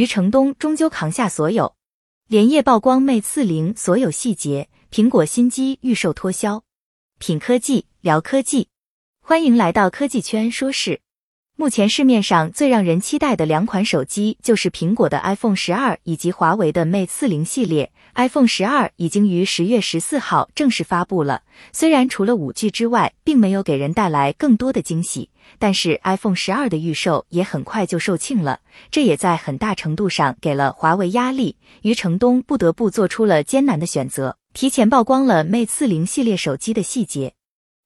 余承东终究扛下所有，连夜曝光 Mate 四零所有细节，苹果新机预售脱销。品科技聊科技，欢迎来到科技圈说事。目前市面上最让人期待的两款手机就是苹果的 iPhone 十二以及华为的 Mate 四零系列。iPhone 十二已经于十月十四号正式发布了，虽然除了五 G 之外，并没有给人带来更多的惊喜，但是 iPhone 十二的预售也很快就售罄了，这也在很大程度上给了华为压力。余承东不得不做出了艰难的选择，提前曝光了 Mate 四零系列手机的细节。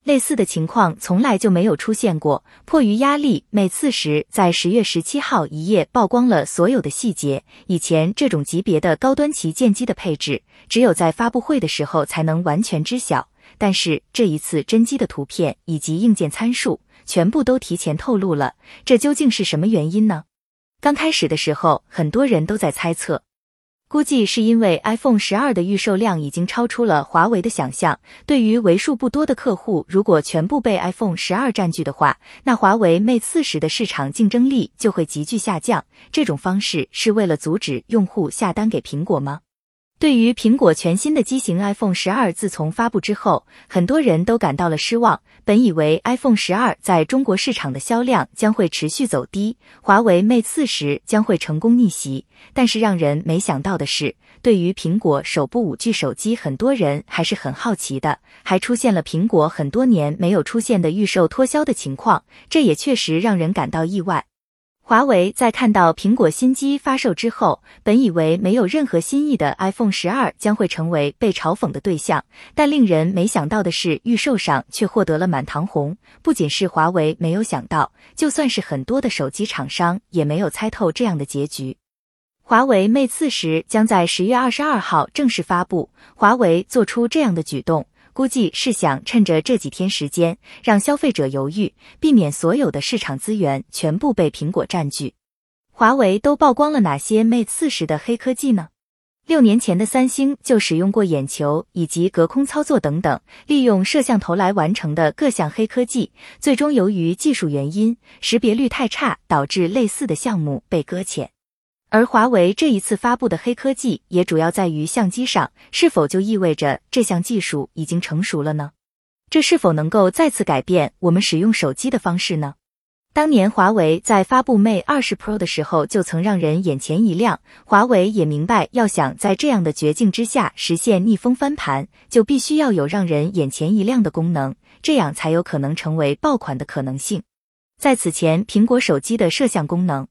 类似的情况从来就没有出现过。迫于压力每次时在十月十七号一夜曝光了所有的细节。以前这种级别的高端旗舰机的配置，只有在发布会的时候才能完全知晓。但是这一次真机的图片以及硬件参数全部都提前透露了，这究竟是什么原因呢？刚开始的时候，很多人都在猜测。估计是因为 iPhone 十二的预售量已经超出了华为的想象。对于为数不多的客户，如果全部被 iPhone 十二占据的话，那华为 Mate 四十的市场竞争力就会急剧下降。这种方式是为了阻止用户下单给苹果吗？对于苹果全新的机型 iPhone 十二，自从发布之后，很多人都感到了失望。本以为 iPhone 十二在中国市场的销量将会持续走低，华为 Mate 四十将会成功逆袭。但是让人没想到的是，对于苹果首部五 G 手机，很多人还是很好奇的，还出现了苹果很多年没有出现的预售脱销的情况，这也确实让人感到意外。华为在看到苹果新机发售之后，本以为没有任何新意的 iPhone 十二将会成为被嘲讽的对象，但令人没想到的是，预售上却获得了满堂红。不仅是华为没有想到，就算是很多的手机厂商也没有猜透这样的结局。华为 Mate 四十将在十月二十二号正式发布，华为做出这样的举动。估计是想趁着这几天时间，让消费者犹豫，避免所有的市场资源全部被苹果占据。华为都曝光了哪些 Mate 四十的黑科技呢？六年前的三星就使用过眼球以及隔空操作等等，利用摄像头来完成的各项黑科技，最终由于技术原因，识别率太差，导致类似的项目被搁浅。而华为这一次发布的黑科技也主要在于相机上，是否就意味着这项技术已经成熟了呢？这是否能够再次改变我们使用手机的方式呢？当年华为在发布 Mate 二十 Pro 的时候，就曾让人眼前一亮。华为也明白，要想在这样的绝境之下实现逆风翻盘，就必须要有让人眼前一亮的功能，这样才有可能成为爆款的可能性。在此前，苹果手机的摄像功能。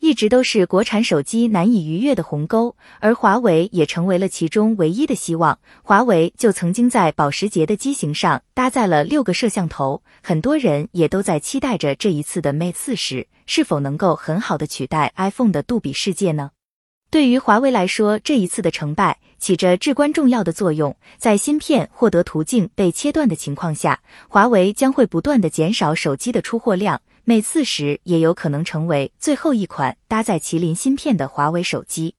一直都是国产手机难以逾越的鸿沟，而华为也成为了其中唯一的希望。华为就曾经在保时捷的机型上搭载了六个摄像头，很多人也都在期待着这一次的 Mate 四十是否能够很好的取代 iPhone 的杜比世界呢？对于华为来说，这一次的成败起着至关重要的作用。在芯片获得途径被切断的情况下，华为将会不断的减少手机的出货量。Mate 四十也有可能成为最后一款搭载麒麟芯片的华为手机。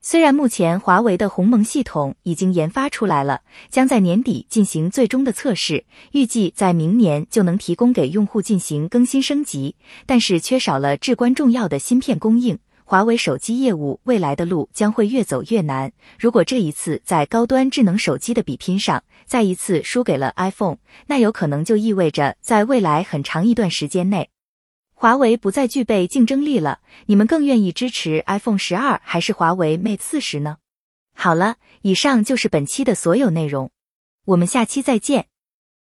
虽然目前华为的鸿蒙系统已经研发出来了，将在年底进行最终的测试，预计在明年就能提供给用户进行更新升级，但是缺少了至关重要的芯片供应，华为手机业务未来的路将会越走越难。如果这一次在高端智能手机的比拼上再一次输给了 iPhone，那有可能就意味着在未来很长一段时间内。华为不再具备竞争力了，你们更愿意支持 iPhone 十二还是华为 Mate 四十呢？好了，以上就是本期的所有内容，我们下期再见。